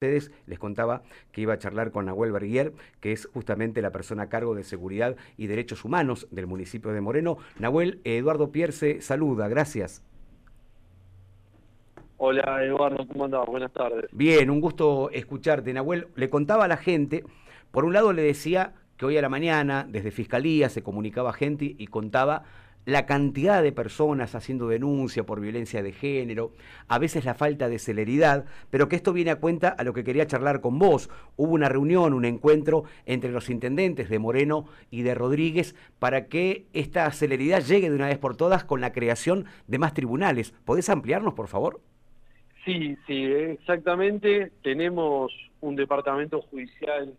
ustedes, les contaba que iba a charlar con Nahuel Berguier, que es justamente la persona a cargo de seguridad y derechos humanos del municipio de Moreno. Nahuel, Eduardo Pierce saluda, gracias. Hola Eduardo, ¿cómo andás? Buenas tardes. Bien, un gusto escucharte. Nahuel, le contaba a la gente, por un lado le decía que hoy a la mañana desde Fiscalía se comunicaba gente y contaba la cantidad de personas haciendo denuncia por violencia de género, a veces la falta de celeridad, pero que esto viene a cuenta a lo que quería charlar con vos. Hubo una reunión, un encuentro entre los intendentes de Moreno y de Rodríguez para que esta celeridad llegue de una vez por todas con la creación de más tribunales. ¿Podés ampliarnos, por favor? Sí, sí, exactamente. Tenemos un departamento judicial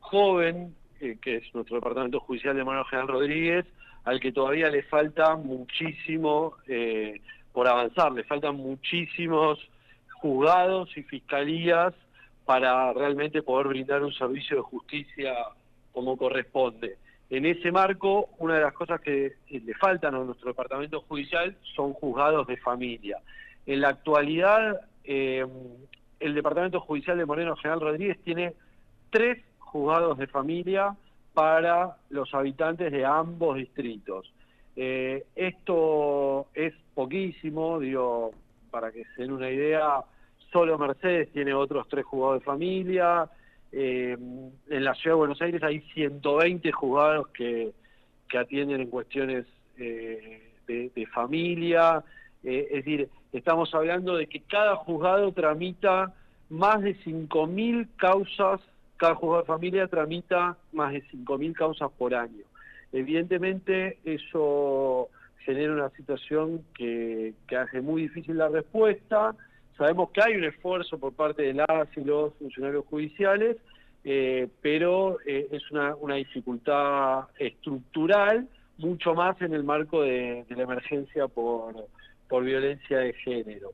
joven, eh, que es nuestro departamento judicial de Manuel General Rodríguez, al que todavía le falta muchísimo eh, por avanzar, le faltan muchísimos juzgados y fiscalías para realmente poder brindar un servicio de justicia como corresponde. En ese marco, una de las cosas que le faltan a nuestro departamento judicial son juzgados de familia. En la actualidad, eh, el departamento judicial de Moreno General Rodríguez tiene tres juzgados de familia para los habitantes de ambos distritos. Eh, esto es poquísimo, digo, para que se den una idea, solo Mercedes tiene otros tres juzgados de familia, eh, en la Ciudad de Buenos Aires hay 120 juzgados que, atienden en cuestiones eh, de, de, familia, es decir, estamos hablando de que cada juzgado tramita más de 5.000 causas cada juzgado de familia tramita más de 5.000 causas por año. Evidentemente eso genera una situación que, hace muy difícil la respuesta. Sabemos que hay un esfuerzo por parte de las y los funcionarios judiciales, eh, pero eh, es una, dificultad estructural, mucho más en el marco de, la emergencia por violencia de género.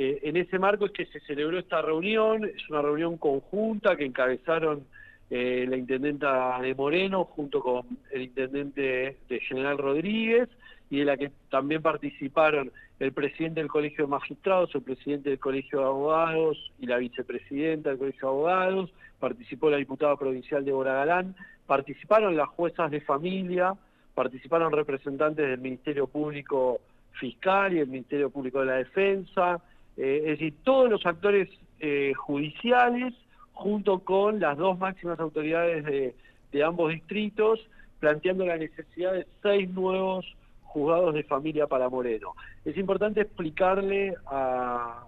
Eh, en ese marco es que se celebró esta reunión, es una reunión conjunta que encabezaron eh, la intendenta de Moreno junto con el intendente de General Rodríguez y de la que también participaron el presidente del Colegio de Magistrados, el presidente del Colegio de Abogados y la vicepresidenta del Colegio de Abogados, participó la diputada provincial de Galán, participaron las juezas de familia, participaron representantes del Ministerio Público Fiscal y el Ministerio Público de la Defensa, eh, es decir, todos los actores eh, judiciales, junto con las dos máximas autoridades de, ambos distritos, planteando la necesidad de seis nuevos juzgados de familia para Moreno. Es importante explicarle a,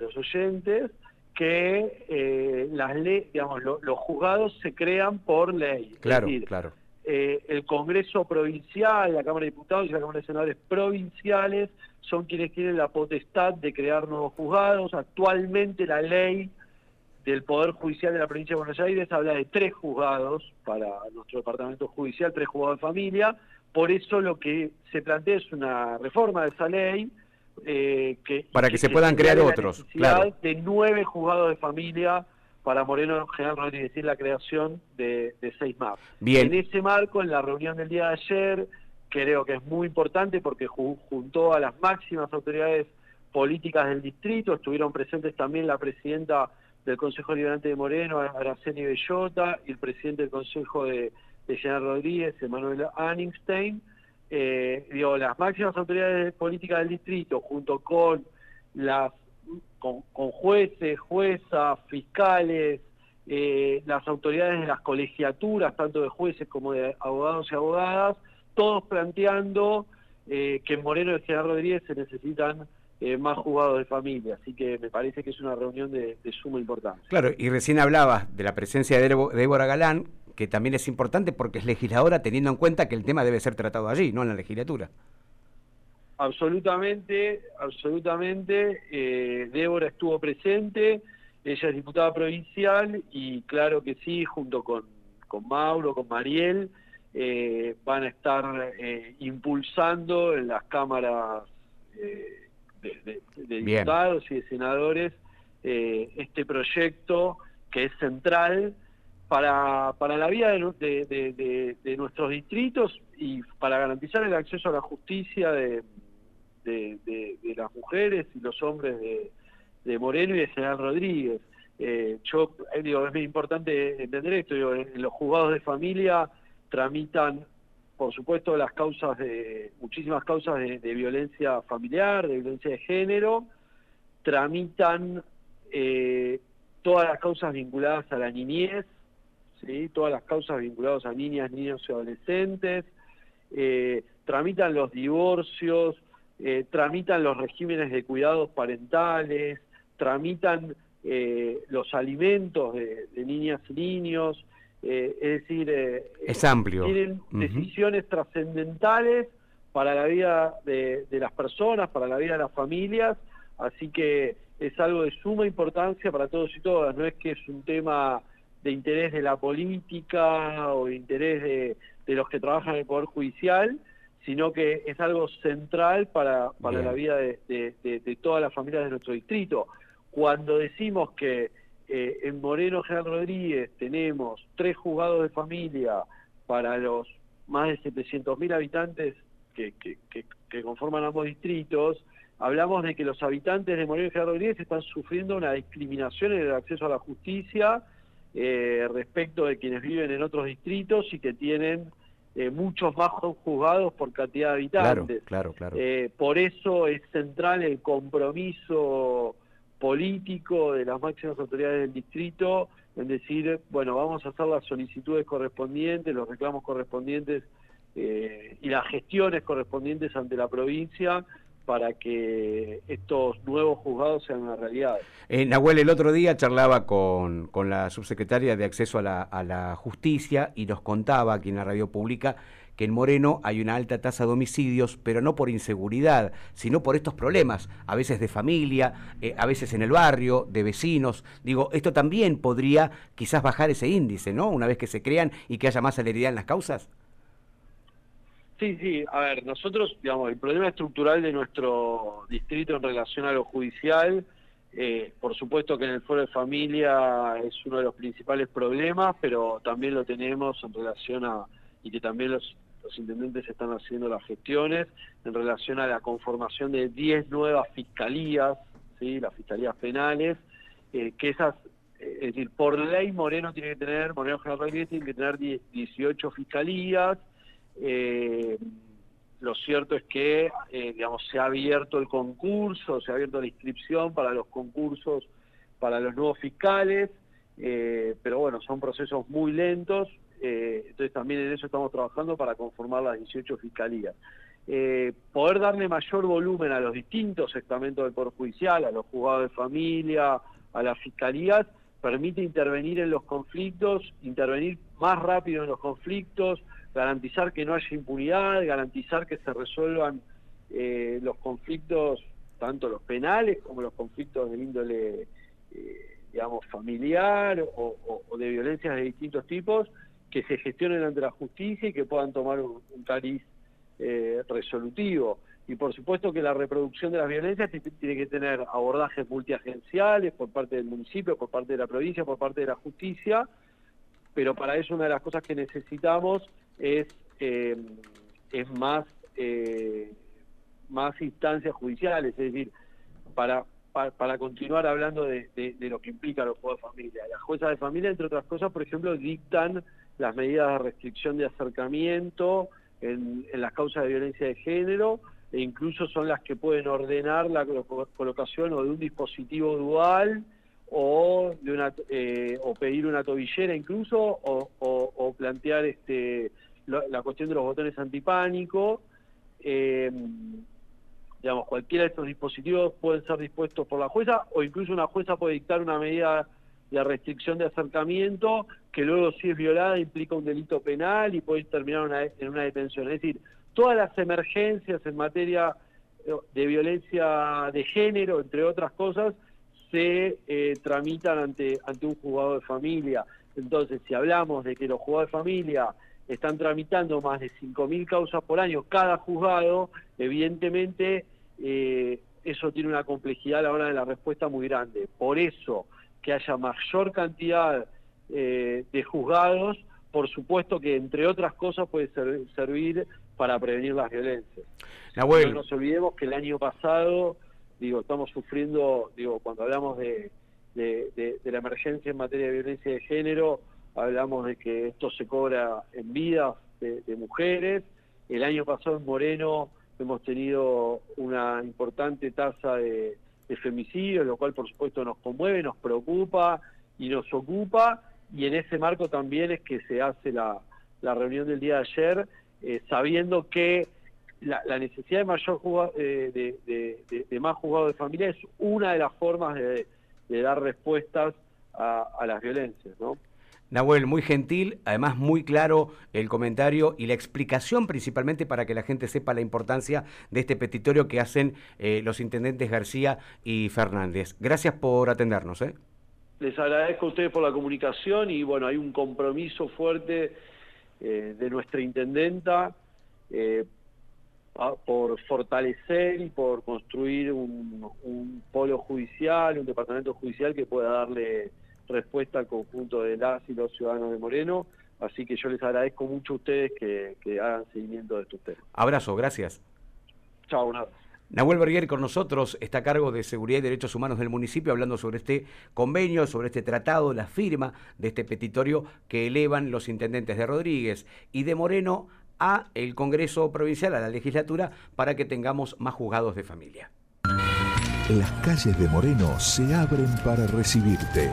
los oyentes que eh, las digamos, los juzgados se crean por ley. Claro, claro. Eh, el Congreso Provincial, la Cámara de Diputados y la Cámara de Senadores Provinciales son quienes tienen la potestad de crear nuevos juzgados. Actualmente la ley del Poder Judicial de la Provincia de Buenos Aires habla de tres juzgados para nuestro departamento judicial, tres juzgados de familia. Por eso lo que se plantea es una reforma de esa ley. Eh, que, para que, se puedan crear otros. Claro. De nueve juzgados de familia para Moreno General Rodríguez, decir la creación de, seis más. En ese marco, en la reunión del día de ayer, creo que es muy importante porque juntó a las máximas autoridades políticas del distrito, estuvieron presentes también la presidenta del Consejo Liberante de Moreno, Araceli Bellota, y el presidente del Consejo de, General Rodríguez, Emanuel Anningstein. Eh, digo, las máximas autoridades políticas del distrito, junto con las con, jueces, juezas, fiscales, eh, las autoridades de las colegiaturas, tanto de jueces como de abogados y abogadas, todos planteando eh, que en Moreno y General Rodríguez se necesitan eh, más juzgados de familia, así que me parece que es una reunión de, suma importancia. Claro, y recién hablabas de la presencia de Débora Galán, que también es importante porque es legisladora teniendo en cuenta que el tema debe ser tratado allí, no en la legislatura. Absolutamente, absolutamente. Eh, Débora estuvo presente, ella es diputada provincial y claro que sí, junto con, con Mauro, con Mariel, eh, van a estar eh, impulsando en las cámaras de, diputados y de senadores este proyecto que es central para, para la vida de, de, nuestros distritos y para garantizar el acceso a la justicia de, de, las mujeres y los hombres de, Moreno y de General Rodríguez. Eh, yo eh, digo, es muy importante entender esto, en los juzgados de familia tramitan, por supuesto, las causas de, muchísimas causas de, violencia familiar, de violencia de género, tramitan eh, todas las causas vinculadas a la niñez, todas las causas vinculadas a niñas, niños y adolescentes, tramitan los divorcios, tramitan los regímenes de cuidados parentales, tramitan eh, los alimentos de, niñas y niños, eh, es decir, eh, es amplio. tienen decisiones trascendentales para la vida de, las personas, para la vida de las familias, así que es algo de suma importancia para todos y todas, no es que es un tema de interés de la política o de interés de, los que trabajan en el Poder Judicial, sino que es algo central para, para la vida de, de todas las familias de nuestro distrito. Cuando decimos que eh, en Moreno General Rodríguez tenemos tres juzgados de familia para los más de 700.000 habitantes que, conforman ambos distritos, hablamos de que los habitantes de Moreno General Rodríguez están sufriendo una discriminación en el acceso a la justicia eh, respecto de quienes viven en otros distritos y que tienen eh, muchos más juzgados por cantidad de habitantes. Claro, claro, por eso es central el compromiso político de las máximas autoridades del distrito en decir, bueno, vamos a hacer las solicitudes correspondientes, los reclamos correspondientes eh, y las gestiones correspondientes ante la provincia para que estos nuevos juzgados sean una realidad. Eh, Nahuel, el otro día charlaba con, con la subsecretaria de Acceso a la, Justicia y nos contaba aquí en la radio pública que en Moreno hay una alta tasa de homicidios, pero no por inseguridad, sino por estos problemas, a veces de familia, eh, a veces en el barrio, de vecinos. Digo, esto también podría quizás bajar ese índice, ¿no? Una vez que se crean y que haya más celeridad en las causas. Sí, sí, a ver, nosotros, digamos, el problema estructural de nuestro distrito en relación a lo judicial, eh, por supuesto que en el foro de familia es uno de los principales problemas, pero también lo tenemos en relación a, y que también los intendentes están haciendo las gestiones en relación a la conformación de 10 nuevas fiscalías, ¿sí? las fiscalías penales, eh, que esas, eh, es decir, por ley Moreno tiene que tener, Moreno General tiene que tener 18 fiscalías, eh, lo cierto es que, digamos, se ha abierto el concurso, se ha abierto la inscripción para los concursos para los nuevos fiscales, pero bueno, son procesos muy lentos, eh, entonces también en eso estamos trabajando para conformar las 18 fiscalías. Eh, poder darle mayor volumen a los distintos estamentos del Poder Judicial, a los juzgados de familia, a las fiscalías, permite intervenir en los conflictos, intervenir más rápido en los conflictos, garantizar que no haya impunidad, garantizar que se resuelvan eh, los conflictos, tanto los penales como los conflictos de índole, digamos, familiar o de violencias de distintos tipos, que se gestionen ante la justicia y que puedan tomar un, cariz eh, resolutivo. Y por supuesto que la reproducción de las violencias tiene que tener abordajes multiagenciales por parte del municipio, por parte de la provincia, por parte de la justicia, pero para eso una de las cosas que necesitamos es, eh, es más, eh, más instancias judiciales, es decir, para, para, continuar hablando de, lo que implica los juegos de familia. Las juezas de familia, entre otras cosas, por ejemplo, dictan las medidas de restricción de acercamiento en, las causas de violencia de género e incluso son las que pueden ordenar la colocación o de un dispositivo dual o de una eh, o pedir una tobillera incluso o, plantear este la, cuestión de los botones antipánico eh, digamos cualquiera de estos dispositivos pueden ser dispuestos por la jueza o incluso una jueza puede dictar una medida de restricción de acercamiento, que luego si es violada implica un delito penal y puede terminar en una detención. Es decir, todas las emergencias en materia eh, de violencia de género, entre otras cosas, se eh, tramitan ante, ante un juzgado de familia. Entonces, si hablamos de que los juzgados de familia están tramitando más de 5.000 causas por año cada juzgado, evidentemente eh, eso tiene una complejidad a la hora de la respuesta muy grande. Por eso, que haya mayor cantidad eh, de juzgados, por supuesto que entre otras cosas puede servir para prevenir las violencias. No nos olvidemos que el año pasado, digo, estamos sufriendo, digo, cuando hablamos de, de, la emergencia en materia de violencia de género, hablamos de que esto se cobra en vidas de, mujeres. El año pasado en Moreno hemos tenido una importante tasa de, femicidios, lo cual por supuesto nos conmueve, nos preocupa y nos ocupa. Y en ese marco también es que se hace la, reunión del día de ayer, eh, sabiendo que la, necesidad de mayor eh, de, más juzgados de familia es una de las formas de, dar respuestas a, las violencias. Nahuel, muy gentil, además muy claro el comentario y la explicación principalmente para que la gente sepa la importancia de este petitorio que hacen eh, los intendentes García y Fernández. Gracias por atendernos. ¿eh? Les agradezco a ustedes por la comunicación y bueno, hay un compromiso fuerte eh, de nuestra intendenta por fortalecer y por construir un, polo judicial, un departamento judicial que pueda darle respuesta al conjunto de las y los ciudadanos de Moreno. Así que yo les agradezco mucho a ustedes que, hagan seguimiento de estos temas. Abrazo, gracias. Chao, un Nahuel Berguer con nosotros está a cargo de Seguridad y Derechos Humanos del municipio, hablando sobre este convenio, sobre este tratado, la firma de este petitorio que elevan los intendentes de Rodríguez y de Moreno a el Congreso Provincial, a la legislatura, para que tengamos más juzgados de familia. Las calles de Moreno se abren para recibirte.